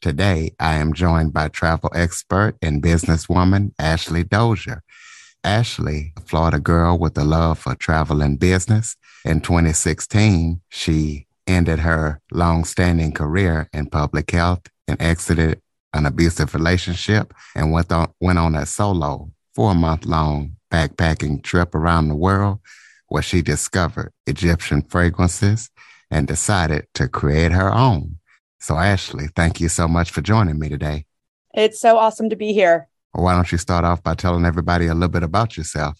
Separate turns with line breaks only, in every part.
Today, I am joined by travel expert and businesswoman Ashley Dozier. Ashley, a Florida girl with a love for travel and business. In 2016, she ended her long-standing career in public health and exited an abusive relationship and went on, went on a solo four-month-long backpacking trip around the world where she discovered Egyptian fragrances and decided to create her own. So, Ashley, thank you so much for joining me today.
It's so awesome to be here.
Well, why don't you start off by telling everybody a little bit about yourself?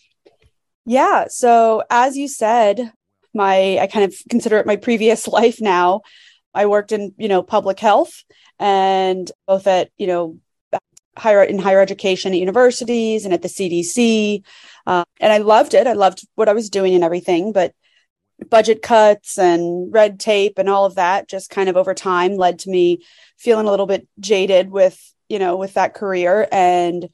Yeah. So, as you said, my I kind of consider it my previous life now. I worked in, you know, public health and both at, you know, higher in higher education at universities and at the CDC. Uh, and I loved it. I loved what I was doing and everything, but budget cuts and red tape and all of that just kind of over time led to me feeling a little bit jaded with you know with that career. And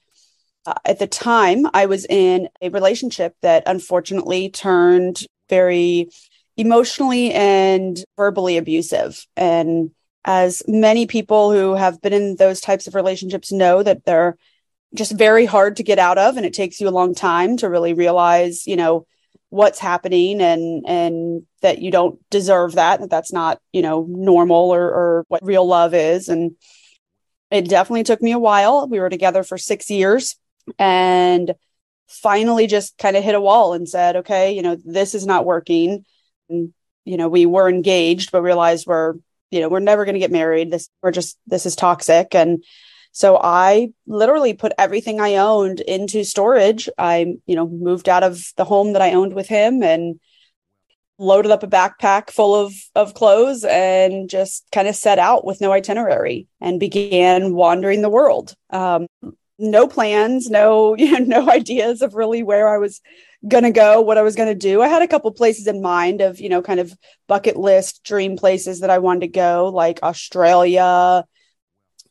uh, at the time i was in a relationship that unfortunately turned very emotionally and verbally abusive. And as many people who have been in those types of relationships know that they're just very hard to get out of and it takes you a long time to really realize you know what's happening and and that you don't deserve that that that's not you know normal or, or what real love is. And it definitely took me a while. We were together for six years and finally just kind of hit a wall and said okay you know this is not working. And you know we were engaged but realized we're you know we're never going to get married. This we're just this is toxic. And so I literally put everything I owned into storage. I, you know, moved out of the home that I owned with him and loaded up a backpack full of of clothes and just kind of set out with no itinerary and began wandering the world. Um, no plans, no you know, no ideas of really where I was gonna go, what I was gonna do. I had a couple places in mind of you know kind of bucket list dream places that I wanted to go, like Australia,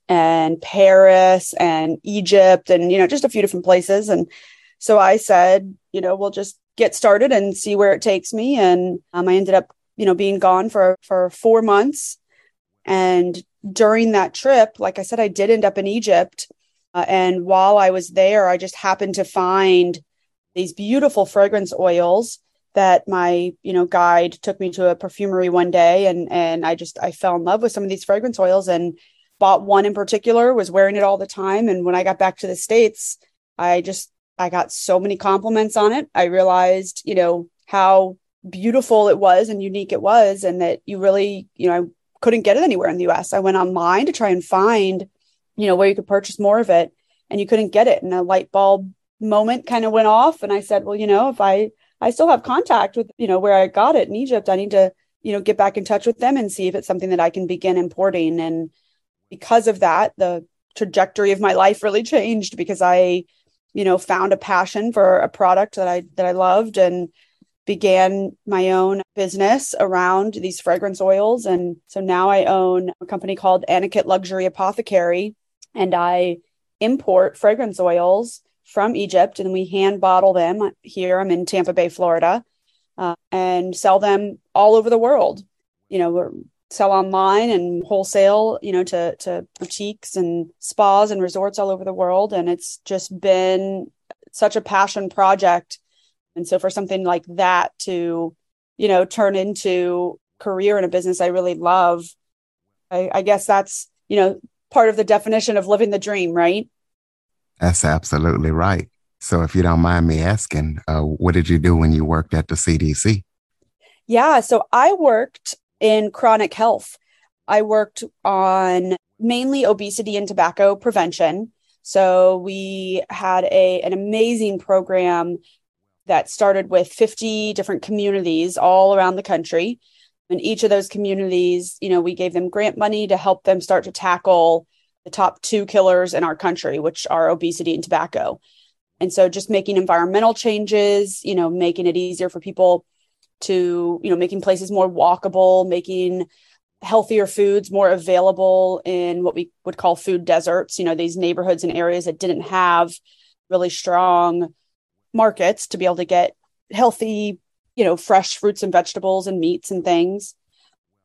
and Paris and Egypt and, you know, just a few different places. And so I said, you know, we'll just get started and see where it takes me. And um, I ended up, you know, being gone for, for four months. And during that trip, like I said, I did end up in Egypt. Uh, and while I was there, I just happened to find these beautiful fragrance oils that my you know guide took me to a perfumery one day and and I just I fell in love with some of these fragrance oils and bought one in particular, was wearing it all the time. And when I got back to the States, I just, I got so many compliments on it. I realized, you know, how beautiful it was and unique it was, and that you really, you know, I couldn't get it anywhere in the US. I went online to try and find, you know, where you could purchase more of it, and you couldn't get it. And a light bulb moment kind of went off. And I said, well, you know, if I, I still have contact with, you know, where I got it in Egypt, I need to, you know, get back in touch with them and see if it's something that I can begin importing. And because of that, the trajectory of my life really changed because I, you know, found a passion for a product that I that I loved and began my own business around these fragrance oils. And so now I own a company called Anuket Luxury Apothecary, and I import fragrance oils from Egypt and we hand bottle them here. I'm in Tampa Bay, Florida, uh, and sell them all over the world. You know, we're sell online and wholesale, you know, to to boutiques and spas and resorts all over the world. And it's just been such a passion project. And so for something like that to, you know, turn into career in a business I really love, I, I guess that's, you know, part of the definition of living the dream, right?
That's absolutely right. So if you don't mind me asking, uh, what did you do when you worked at the CDC?
Yeah, so I worked in chronic health. I worked on mainly obesity and tobacco prevention. So we had a an amazing program that started with 50 different communities all around the country. In each of those communities, you know, we gave them grant money to help them start to tackle the top two killers in our country, which are obesity and tobacco. And so just making environmental changes, you know, making it easier for people to, you know, making places more walkable, making healthier foods more available in what we would call food deserts, you know, these neighborhoods and areas that didn't have really strong markets to be able to get healthy, you know, fresh fruits and vegetables and meats and things.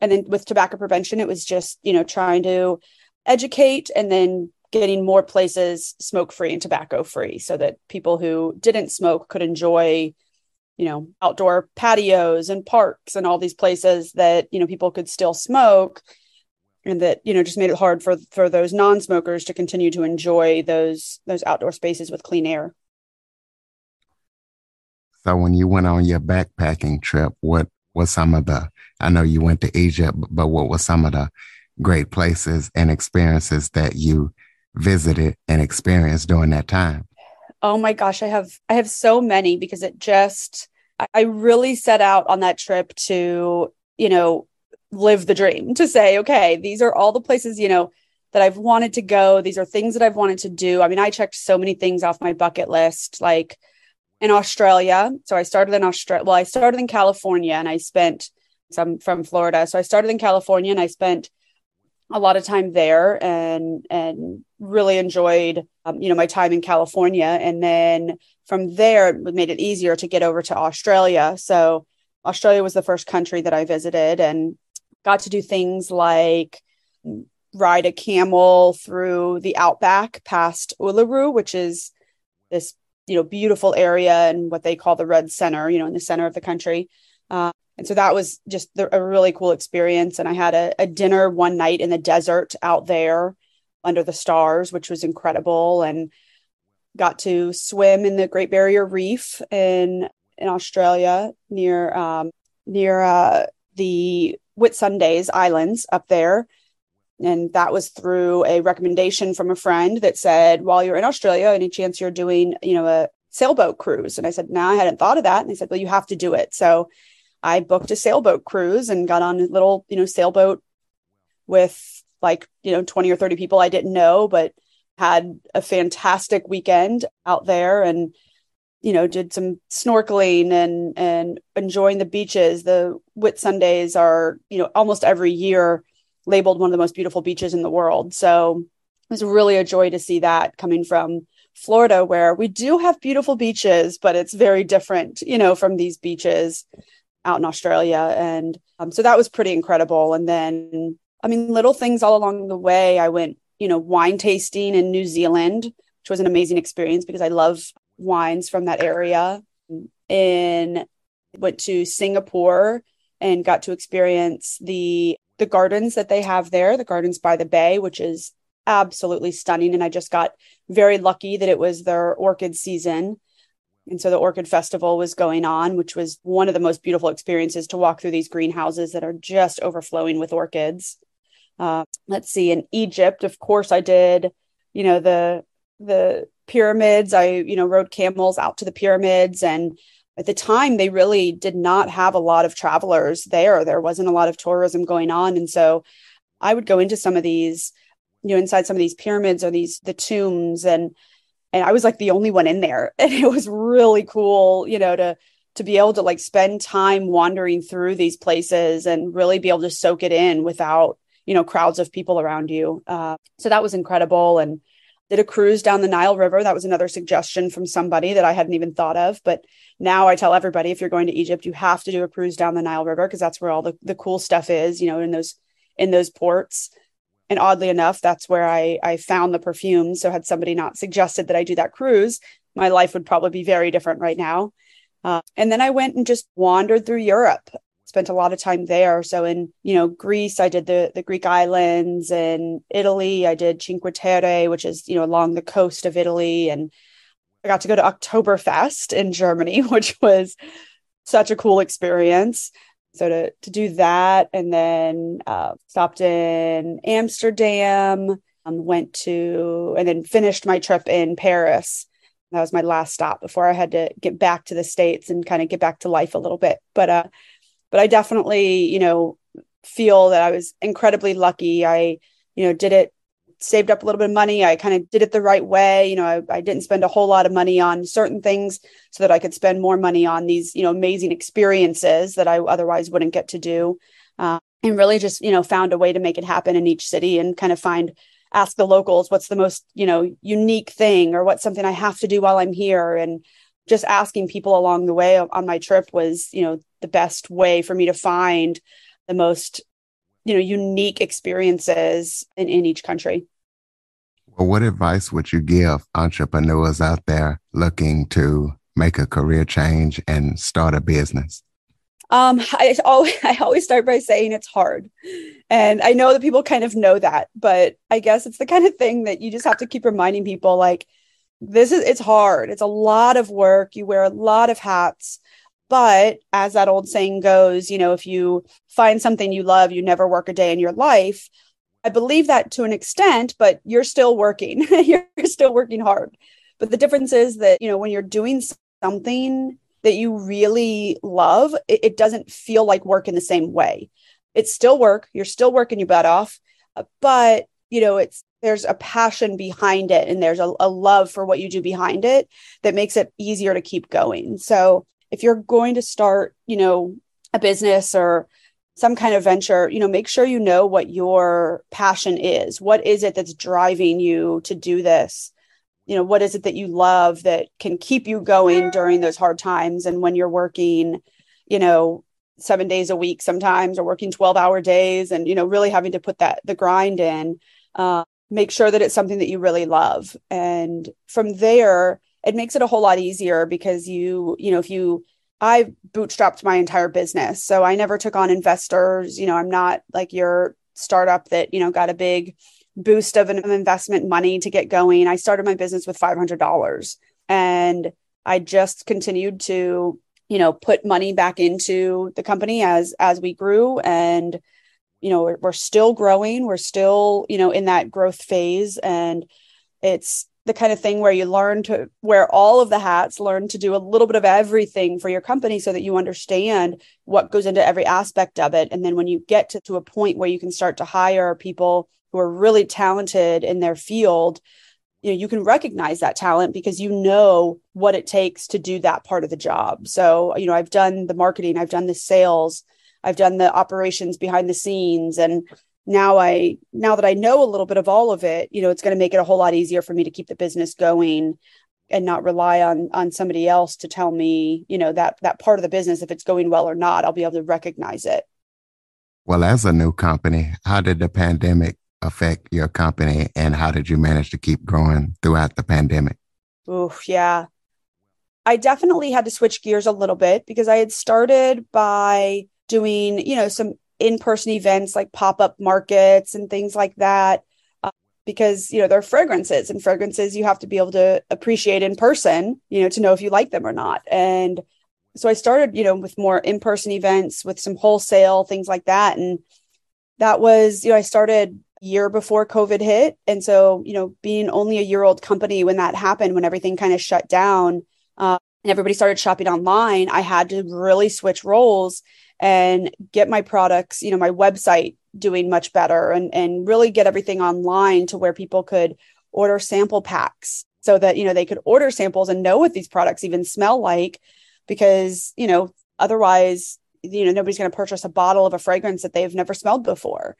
And then with tobacco prevention, it was just, you know, trying to educate and then getting more places smoke free and tobacco free so that people who didn't smoke could enjoy you know outdoor patios and parks and all these places that you know people could still smoke and that you know just made it hard for for those non-smokers to continue to enjoy those those outdoor spaces with clean air.
So when you went on your backpacking trip what was some of the i know you went to egypt but what were some of the great places and experiences that you visited and experienced during that time
oh my gosh i have i have so many because it just i really set out on that trip to you know live the dream to say okay these are all the places you know that i've wanted to go. These are things that i've wanted to do. I mean i checked so many things off my bucket list like in australia. So i started in australia well i started in california and i spent some from florida. So i started in california and i spent a lot of time there and and really enjoyed um, you know my time in California. And then from there it made it easier to get over to Australia. So Australia was the first country that I visited and got to do things like ride a camel through the outback past Uluru which is this you know beautiful area and what they call the red center you know in the center of the country uh, and so that was just the, a really cool experience. And I had a, a dinner one night in the desert out there under the stars, which was incredible. And got to swim in the Great Barrier Reef in in Australia near um, near uh, the Whitsundays Islands up there. And that was through a recommendation from a friend that said, while you're in Australia, any chance you're doing, you know, a sailboat cruise? And I said, no, nah, I hadn't thought of that. And they said, well, you have to do it. So I booked a sailboat cruise and got on a little, you know, sailboat with like, you know, 20 or 30 people I didn't know, but had a fantastic weekend out there and you know did some snorkeling and and enjoying the beaches. The Whitsundays are you know almost every year labeled one of the most beautiful beaches in the world. So it was really a joy to see that coming from Florida where we do have beautiful beaches but it's very different you know from these beaches out in Australia. And um, so that was pretty incredible. And then, I mean, little things all along the way. I went, you know, wine tasting in New Zealand, which was an amazing experience because I love wines from that area. And went to Singapore and got to experience the the gardens that they have there, the gardens by the bay, which is absolutely stunning. And I just got very lucky that it was their orchid season and so the Orchid Festival was going on, which was one of the most beautiful experiences to walk through these greenhouses that are just overflowing with orchids. Uh, let's see, in Egypt, of course, I did, you know, the the pyramids. I, you know, rode camels out to the pyramids, and at the time, they really did not have a lot of travelers there. There wasn't a lot of tourism going on, and so I would go into some of these, you know, inside some of these pyramids or these the tombs and and I was like the only one in there. And it was really cool, you know, to to be able to like spend time wandering through these places and really be able to soak it in without, you know, crowds of people around you. Uh, so that was incredible. And did a cruise down the Nile River. That was another suggestion from somebody that I hadn't even thought of. But now I tell everybody if you're going to Egypt, you have to do a cruise down the Nile River because that's where all the, the cool stuff is, you know, in those in those ports and oddly enough that's where i i found the perfume. So had somebody not suggested that i do that cruise my life would probably be very different right now. Uh, and then i went and just wandered through europe spent a lot of time there. So in you know greece i did the the greek islands. And italy i did cinque terre which is you know along the coast of italy. And i got to go to oktoberfest in germany which was such a cool experience so to to do that and then uh, stopped in amsterdam um, went to and then finished my trip in paris. That was my last stop before i had to get back to the states and kind of get back to life a little bit. But uh but i definitely you know feel that i was incredibly lucky. I you know did it saved up a little bit of money. I kind of did it the right way. You know, I, I, didn't spend a whole lot of money on certain things so that I could spend more money on these, you know, amazing experiences that I otherwise wouldn't get to do. Uh, and really just, you know, found a way to make it happen in each city and kind of find, ask the locals what's the most, you know, unique thing or what's something I have to do while I'm here. And just asking people along the way on my trip was, you know, the best way for me to find the most you know unique experiences in, in each country
well what advice would you give entrepreneurs out there looking to make a career change and start a business
um, I always I always start by saying it's hard. And I know that people kind of know that, but I guess it's the kind of thing that you just have to keep reminding people like this is it's hard. It's a lot of work. You wear a lot of hats. But as that old saying goes, you know, if you find something you love, you never work a day in your life. I believe that to an extent, but you're still working. you're still working hard. But the difference is that, you know, when you're doing something that you really love, it, it doesn't feel like work in the same way. It's still work. You're still working your butt off, uh, but you know, it's there's a passion behind it and there's a, a love for what you do behind it that makes it easier to keep going. So if you're going to start, you know, a business or some kind of venture, you know, make sure you know what your passion is. What is it that's driving you to do this? You know, what is it that you love that can keep you going during those hard times and when you're working, you know, 7 days a week sometimes or working 12 hour days and you know, really having to put that the grind in. Uh, make sure that it's something that you really love and from there it makes it a whole lot easier because you, you know, if you, I bootstrapped my entire business. So I never took on investors. You know, I'm not like your startup that, you know, got a big boost of an investment money to get going. I started my business with $500 and I just continued to, you know, put money back into the company as, as we grew and, you know, we're, we're still growing. We're still, you know, in that growth phase and it's the kind of thing where you learn to wear all of the hats, learn to do a little bit of everything for your company so that you understand what goes into every aspect of it. And then when you get to, to a point where you can start to hire people who are really talented in their field, you know, you can recognize that talent because you know what it takes to do that part of the job. So, you know, I've done the marketing, I've done the sales, I've done the operations behind the scenes and now I now that I know a little bit of all of it, you know, it's going to make it a whole lot easier for me to keep the business going and not rely on on somebody else to tell me, you know, that that part of the business if it's going well or not, I'll be able to recognize it.
Well, as a new company, how did the pandemic affect your company and how did you manage to keep growing throughout the pandemic?
Oh, yeah. I definitely had to switch gears a little bit because I had started by doing, you know, some in-person events like pop-up markets and things like that uh, because you know they're fragrances and fragrances you have to be able to appreciate in person you know to know if you like them or not. And so i started you know with more in-person events with some wholesale things like that. And that was you know i started year before covid hit. And so you know being only a year old company when that happened when everything kind of shut down uh, and everybody started shopping online i had to really switch roles and get my products, you know, my website doing much better and, and really get everything online to where people could order sample packs so that, you know, they could order samples and know what these products even smell like because, you know, otherwise, you know, nobody's going to purchase a bottle of a fragrance that they've never smelled before.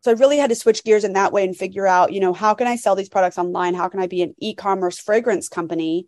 So I really had to switch gears in that way and figure out, you know, how can I sell these products online? How can I be an e-commerce fragrance company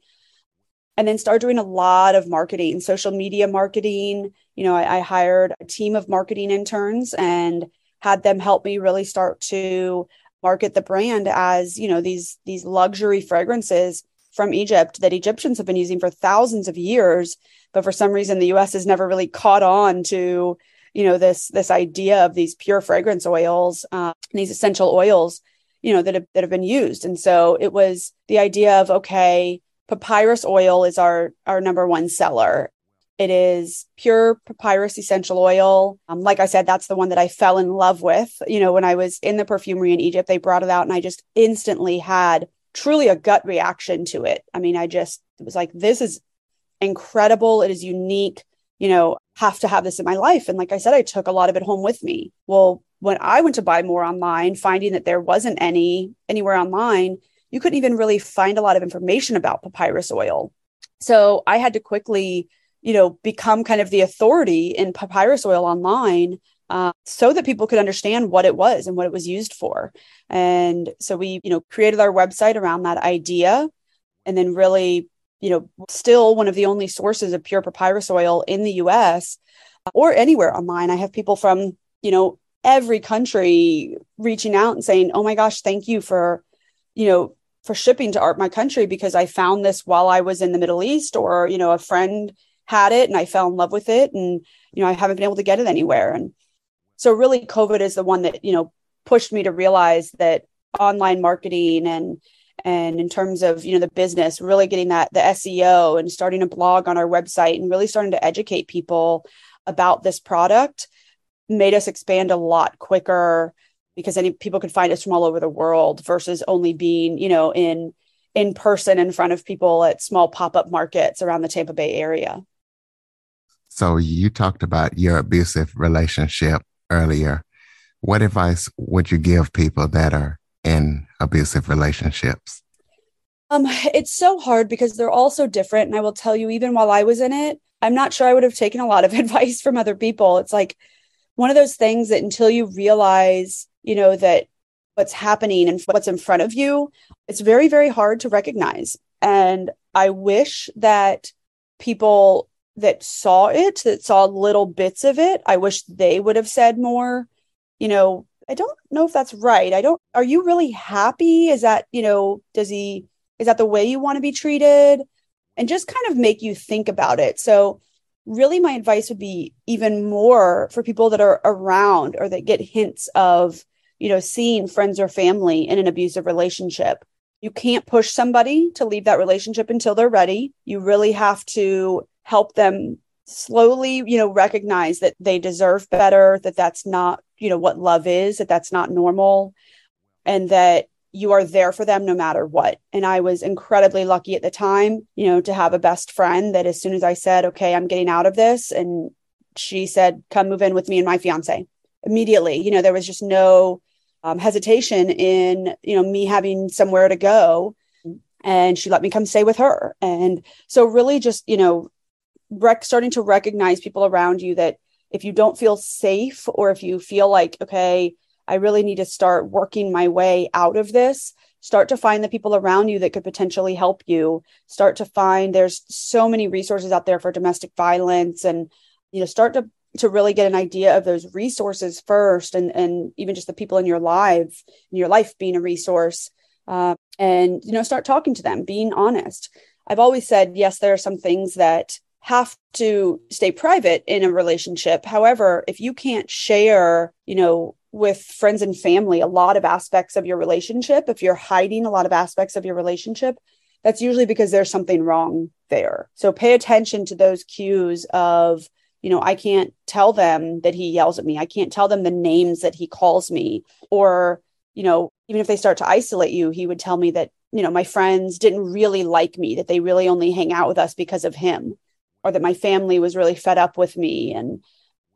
and then start doing a lot of marketing, social media marketing. You know, I, I hired a team of marketing interns and had them help me really start to market the brand as you know these these luxury fragrances from Egypt that Egyptians have been using for thousands of years, but for some reason the U.S. has never really caught on to you know this this idea of these pure fragrance oils, uh, these essential oils, you know that have that have been used. And so it was the idea of okay, papyrus oil is our our number one seller. It is pure papyrus essential oil. Um, like i said that's the one that i fell in love with. You know when i was in the perfumery in egypt they brought it out and i just instantly had truly a gut reaction to it. I mean i just it was like this is incredible. It is unique. You know have to have this in my life. And like i said i took a lot of it home with me. Well when I went to buy more online, finding that there wasn't any anywhere online, you couldn't even really find a lot of information about papyrus oil. So I had to quickly, you know, become kind of the authority in papyrus oil online uh, so that people could understand what it was and what it was used for. And so we, you know, created our website around that idea and then really, you know, still one of the only sources of pure papyrus oil in the US or anywhere online. I have people from, you know, every country reaching out and saying, "Oh my gosh, thank you for, you know, for shipping to art my country because I found this while I was in the Middle East or, you know, a friend had it and I fell in love with it and, you know, I haven't been able to get it anywhere." And so really COVID is the one that, you know, pushed me to realize that online marketing and and in terms of you know the business really getting that the seo and starting a blog on our website and really starting to educate people about this product made us expand a lot quicker because any people could find us from all over the world versus only being you know in in person in front of people at small pop-up markets around the tampa bay area.
So you talked about your abusive relationship earlier. What advice would you give people that are in abusive relationships?
Um it's so hard because they're all so different and i will tell you even while i was in it i'm not sure i would have taken a lot of advice from other people. It's like one of those things that until you realize, you know, that what's happening and what's in front of you, it's very, very hard to recognize. And I wish that people that saw it, that saw little bits of it, I wish they would have said more. You know, I don't know if that's right. I don't, are you really happy? Is that, you know, does he, is that the way you want to be treated? And just kind of make you think about it. So, really my advice would be even more for people that are around or that get hints of you know seeing friends or family in an abusive relationship you can't push somebody to leave that relationship until they're ready you really have to help them slowly you know recognize that they deserve better that that's not you know what love is that that's not normal and that you are there for them no matter what. And I was incredibly lucky at the time, you know, to have a best friend that as soon as I said, okay, I'm getting out of this, and she said, come move in with me and my fiance immediately. You know, there was just no um, hesitation in, you know, me having somewhere to go. And she let me come stay with her. And so, really, just, you know, rec- starting to recognize people around you that if you don't feel safe or if you feel like, okay, I really need to start working my way out of this. Start to find the people around you that could potentially help you. Start to find there's so many resources out there for domestic violence and you know start to to really get an idea of those resources first and and even just the people in your life in your life being a resource uh, and you know start talking to them being honest. I've always said yes there are some things that have to stay private in a relationship. However if you can't share you know with friends and family a lot of aspects of your relationship if you're hiding a lot of aspects of your relationship that's usually because there's something wrong there. So pay attention to those cues of you know i can't tell them that he yells at me. I can't tell them the names that he calls me. Or you know even if they start to isolate you he would tell me that you know my friends didn't really like me that they really only hang out with us because of him or that my family was really fed up with me. And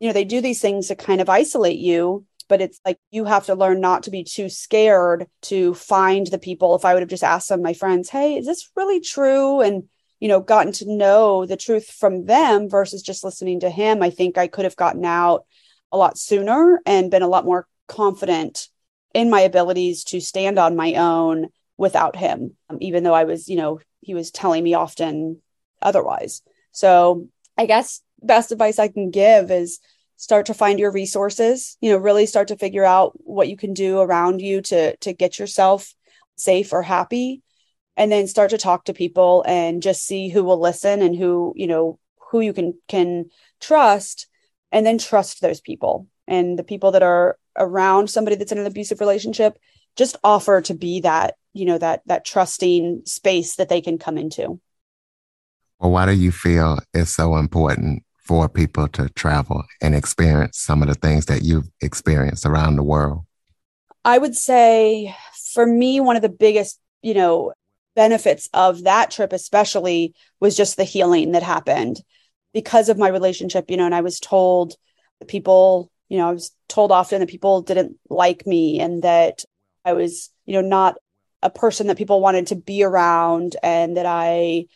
you know they do these things to kind of isolate you but it's like you have to learn not to be too scared to find the people. If i would have just asked some of my friends hey is this really true? And you know gotten to know the truth from them versus just listening to him i think i could have gotten out a lot sooner and been a lot more confident in my abilities to stand on my own without him um, even though i was you know he was telling me often otherwise. So i guess best advice i can give is start to find your resources you know really start to figure out what you can do around you to to get yourself safe or happy and then start to talk to people and just see who will listen and who you know who you can can trust and then trust those people and the people that are around somebody that's in an abusive relationship just offer to be that you know that that trusting space that they can come into
well why do you feel it's so important for people to travel and experience some of the things that you've experienced around the world?
I would say for me, one of the biggest, you know, benefits of that trip, especially, was just the healing that happened because of my relationship, you know, and I was told that people, you know, I was told often that people didn't like me and that I was, you know, not a person that people wanted to be around and that I,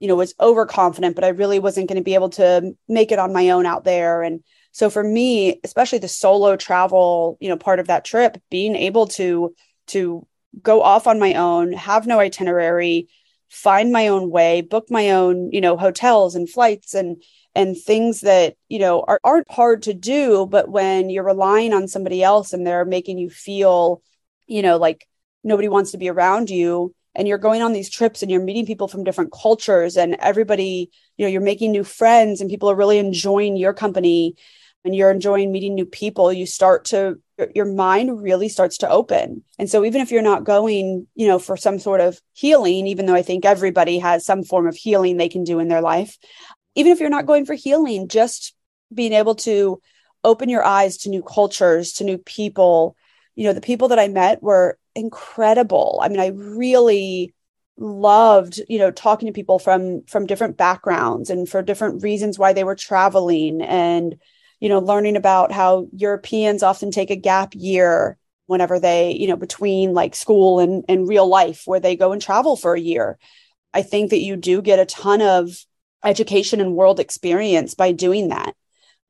you know, was overconfident, but I really wasn't going to be able to make it on my own out there. And so for me, especially the solo travel, you know, part of that trip, being able to to go off on my own, have no itinerary, find my own way, book my own, you know, hotels and flights and and things that, you know, are, aren't hard to do, but when you're relying on somebody else and they're making you feel, you know, like nobody wants to be around you and you're going on these trips and you're meeting people from different cultures and everybody, you know, you're making new friends and people are really enjoying your company and you're enjoying meeting new people, you start to your mind really starts to open. And so even if you're not going, you know, for some sort of healing, even though I think everybody has some form of healing they can do in their life, even if you're not going for healing, just being able to open your eyes to new cultures, to new people. You know, the people that I met were incredible. I mean, I really loved you know talking to people from from different backgrounds and for different reasons why they were traveling and you know, learning about how Europeans often take a gap year whenever they, you know, between like school and, and real life where they go and travel for a year. I think that you do get a ton of education and world experience by doing that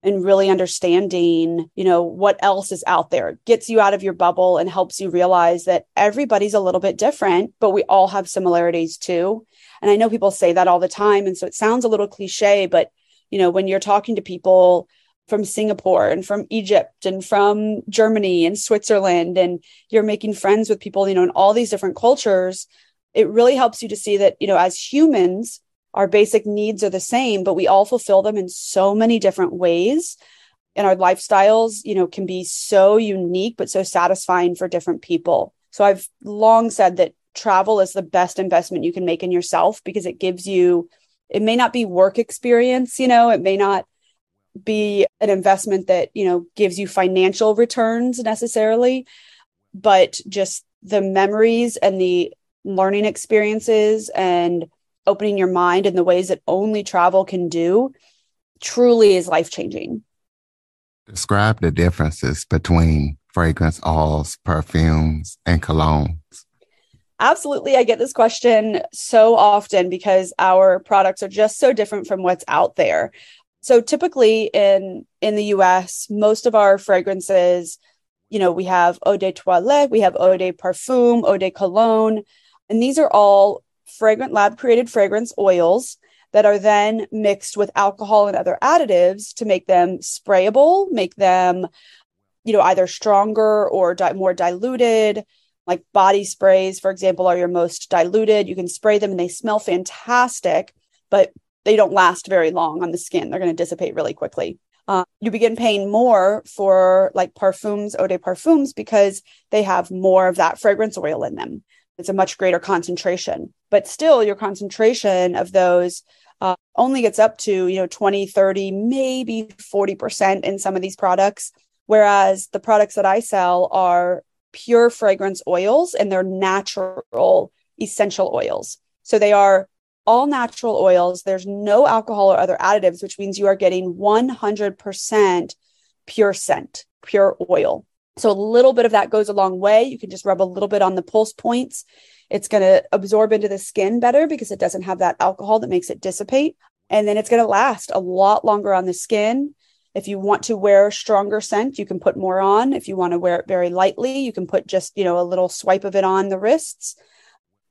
and really understanding, you know, what else is out there. It gets you out of your bubble and helps you realize that everybody's a little bit different, but we all have similarities too. And I know people say that all the time. And so it sounds a little cliche, but, you know, when you're talking to people from Singapore and from Egypt and from Germany and Switzerland and you're making friends with people you know in all these different cultures it really helps you to see that you know as humans our basic needs are the same but we all fulfill them in so many different ways. And our lifestyles you know can be so unique but so satisfying for different people. So i've long said that travel is the best investment you can make in yourself because it gives you it may not be work experience you know it may not be an investment that you know gives you financial returns necessarily but just the memories and the learning experiences and opening your mind in the ways that only travel can do truly is life changing
describe the differences between fragrance oils perfumes and colognes.
Absolutely. I get this question so often because our products are just so different from what's out there so typically in in the US, most of our fragrances, you know, we have eau de toilette, we have eau de parfum, eau de cologne, and these are all fragrant lab created fragrance oils that are then mixed with alcohol and other additives to make them sprayable, make them, you know, either stronger or di- more diluted. Like body sprays, for example, are your most diluted. You can spray them and they smell fantastic, but they don't last very long on the skin. They're going to dissipate really quickly. Uh, you begin paying more for like parfums, eau de parfums, because they have more of that fragrance oil in them. It's a much greater concentration, but still, your concentration of those uh, only gets up to you know 20, 30, maybe 40% in some of these products. Whereas the products that I sell are pure fragrance oils and they're natural essential oils. So they are all natural oils. There's no alcohol or other additives, which means you are getting 100% pure scent, pure oil. So a little bit of that goes a long way. You can just rub a little bit on the pulse points. It's going to absorb into the skin better because it doesn't have that alcohol that makes it dissipate. And then it's going to last a lot longer on the skin. If you want to wear stronger scent, you can put more on. If you want to wear it very lightly, you can put just, you know, a little swipe of it on the wrists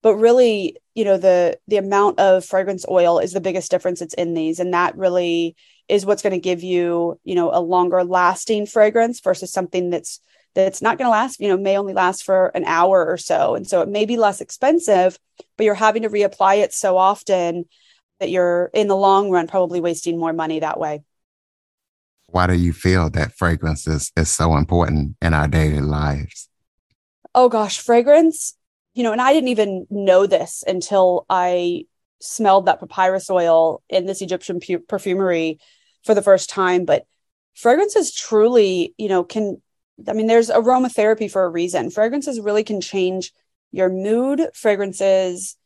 but really you know the the amount of fragrance oil is the biggest difference it's in these. And that really is what's going to give you you know a longer lasting fragrance versus something that's that's not going to last you know may only last for an hour or so. And so it may be less expensive but you're having to reapply it so often that you're in the long run probably wasting more money that way.
Why do you feel that fragrance is, is so important in our daily lives?
Oh gosh fragrance you know, and I didn't even know this until I smelled that papyrus oil in this Egyptian pu- perfumery for the first time. But fragrances truly, you know, can, I mean, there's aromatherapy for a reason. Fragrances really can change your mood. Fragrances,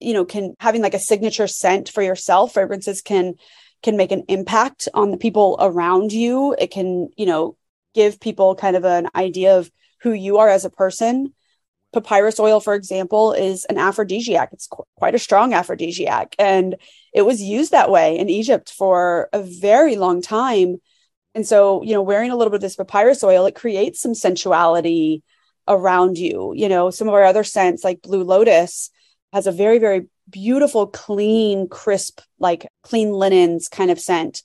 you know, can having like a signature scent for yourself. Fragrances can can make an impact on the people around you. It can, you know, give people kind of an idea of who you are as a person. Papyrus oil, for example, is an aphrodisiac. It's qu- quite a strong aphrodisiac. And it was used that way in Egypt for a very long time. And so, you know, wearing a little bit of this papyrus oil, it creates some sensuality around you. You know, some of our other scents, like Blue Lotus, has a very, very beautiful, clean, crisp, like clean linens kind of scent.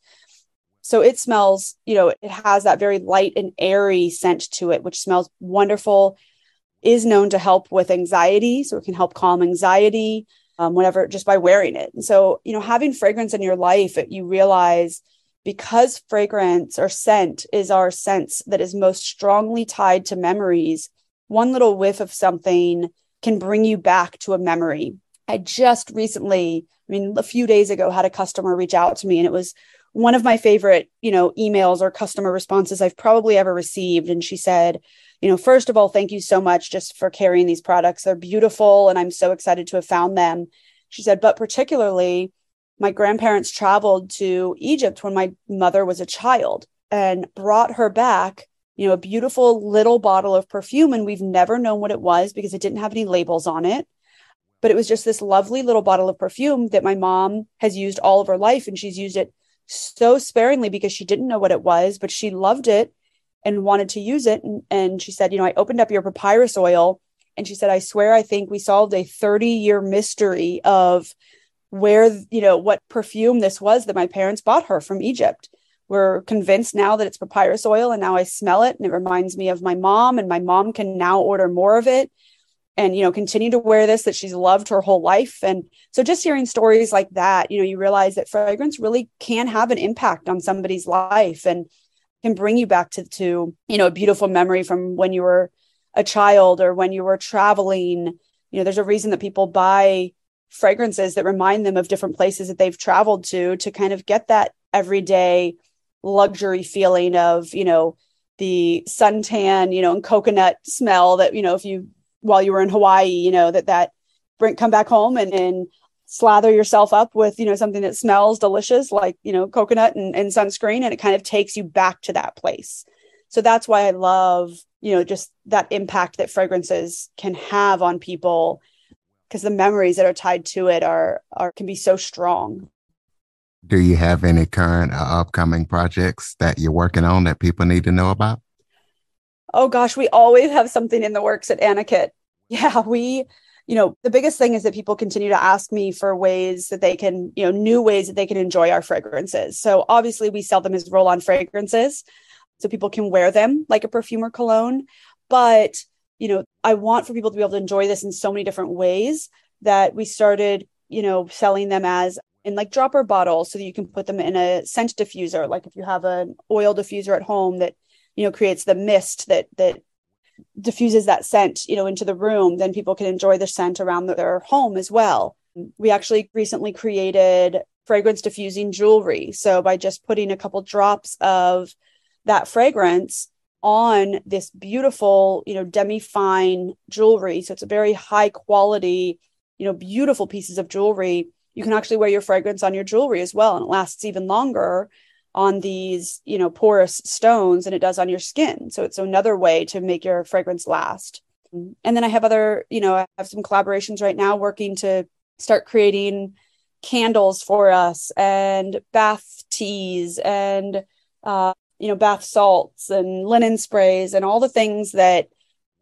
So it smells, you know, it has that very light and airy scent to it, which smells wonderful, is known to help with anxiety. So it can help calm anxiety, um, whatever, just by wearing it. And so, you know, having fragrance in your life, you realize because fragrance or scent is our sense that is most strongly tied to memories, one little whiff of something can bring you back to a memory. I just recently, I mean, a few days ago, had a customer reach out to me, and it was one of my favorite, you know, emails or customer responses I've probably ever received. And she said, you know, first of all, thank you so much just for carrying these products. They're beautiful, and I'm so excited to have found them. She said, but particularly, my grandparents traveled to Egypt when my mother was a child and brought her back you know, a beautiful little bottle of perfume. And we've never known what it was because it didn't have any labels on it. But it was just this lovely little bottle of perfume that my mom has used all of her life. And she's used it so sparingly because she didn't know what it was, but she loved it and wanted to use it. And, and she said, You know, I opened up your papyrus oil. And she said, I swear, I think we solved a 30 year mystery of where, you know, what perfume this was that my parents bought her from Egypt we're convinced now that it's papyrus oil and now I smell it and it reminds me of my mom and my mom can now order more of it and you know continue to wear this that she's loved her whole life. And so just hearing stories like that you know you realize that fragrance really can have an impact on somebody's life and can bring you back to to you know a beautiful memory from when you were a child or when you were traveling. You know there's a reason that people buy fragrances that remind them of different places that they've traveled to to kind of get that everyday luxury feeling of you know the suntan you know and coconut smell that you know if you while you were in hawaii you know that that bring come back home and and slather yourself up with you know something that smells delicious like you know coconut and, and sunscreen and it kind of takes you back to that place so that's why i love you know just that impact that fragrances can have on people because the memories that are tied to it are are can be so strong
do you have any current or upcoming projects that you're working on that people need to know about?
Oh gosh, we always have something in the works at Anuket. Yeah, we, you know, the biggest thing is that people continue to ask me for ways that they can, you know, new ways that they can enjoy our fragrances. So obviously we sell them as roll-on fragrances so people can wear them like a perfume or cologne, but you know, I want for people to be able to enjoy this in so many different ways that we started, you know, selling them as in like dropper bottles so that you can put them in a scent diffuser like if you have an oil diffuser at home that you know creates the mist that that diffuses that scent you know into the room then people can enjoy the scent around their home as well. We actually recently created fragrance diffusing jewelry. So by just putting a couple drops of that fragrance on this beautiful you know demi fine jewelry so it's a very high quality you know beautiful pieces of jewelry you can actually wear your fragrance on your jewelry as well and it lasts even longer on these you know porous stones than it does on your skin. So it's another way to make your fragrance last. And then i have other you know i have some collaborations right now working to start creating candles for us and bath teas and uh, you know bath salts and linen sprays and all the things that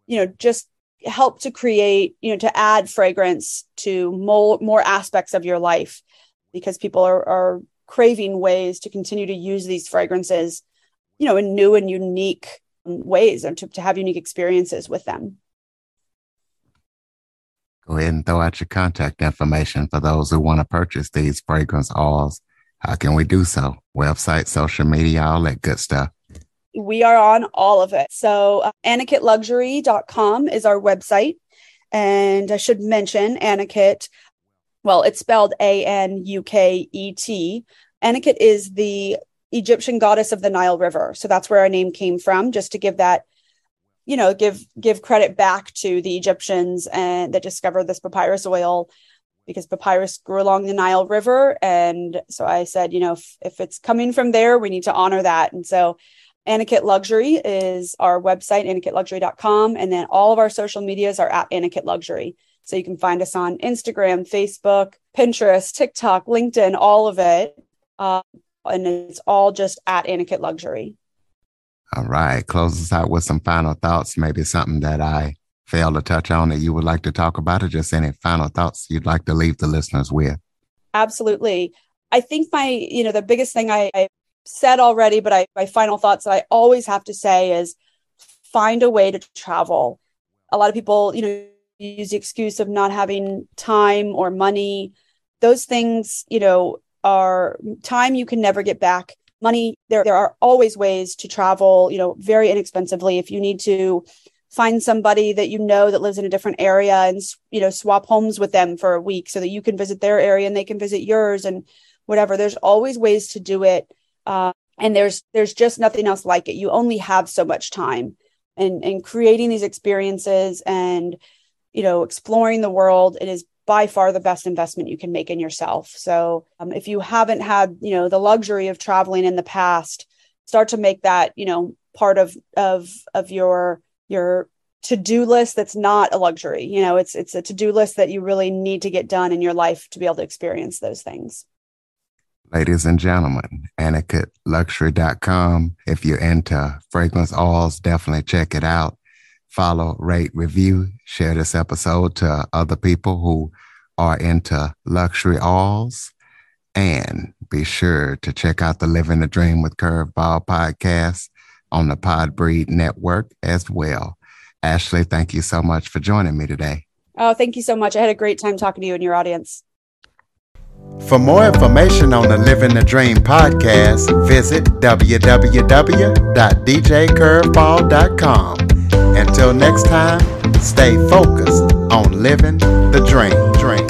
you know just help to create, you know, to add fragrance to more, more aspects of your life because people are, are craving ways to continue to use these fragrances, you know, in new and unique ways and to, to have unique experiences with them.
Go ahead and throw out your contact information for those who want to purchase these fragrance oils. How can we do so? Website, social media, all that good stuff
we are on all of it. So, uh, anuketluxury.com is our website. And I should mention Anuket. Well, it's spelled A N U K E T. Anuket is the Egyptian goddess of the Nile River. So that's where our name came from, just to give that, you know, give give credit back to the Egyptians and that discovered this papyrus oil because papyrus grew along the Nile River. And so I said, you know, if, if it's coming from there, we need to honor that. And so Anuket Luxury is our website, anuketluxury.com. And then all of our social medias are at Anuket Luxury. So you can find us on Instagram, Facebook, Pinterest, TikTok, LinkedIn, all of it. Uh, and it's all just at Anuket Luxury.
All right. Close us out with some final thoughts, maybe something that I failed to touch on that you would like to talk about, or just any final thoughts you'd like to leave the listeners with?
Absolutely. I think my, you know, the biggest thing I, I said already, but I, my final thoughts that I always have to say is find a way to travel. A lot of people, you know, use the excuse of not having time or money. Those things, you know, are time you can never get back. Money, there, there are always ways to travel, you know, very inexpensively. If you need to find somebody that you know that lives in a different area and you know swap homes with them for a week so that you can visit their area and they can visit yours and whatever there's always ways to do it uh, and there's there's just nothing else like it you only have so much time and and creating these experiences and you know exploring the world it is by far the best investment you can make in yourself. So um, if you haven't had you know the luxury of traveling in the past start to make that you know part of of of your your to-do list that's not a luxury. You know it's it's a to-do list that you really need to get done in your life to be able to experience those things.
Ladies and gentlemen anuketluxury.com if you're into fragrance oils definitely check it out follow rate review share this episode to other people who are into luxury alls. and be sure to check out the living the dream with curveball podcast on the Podbreed network as well. Ashley, thank you so much for joining me today.
Oh, thank you so much. I had a great time talking to you and your audience.
For more information on the Living the Dream podcast, visit www.djcurveball.com. Until next time, stay focused on living the dream dream.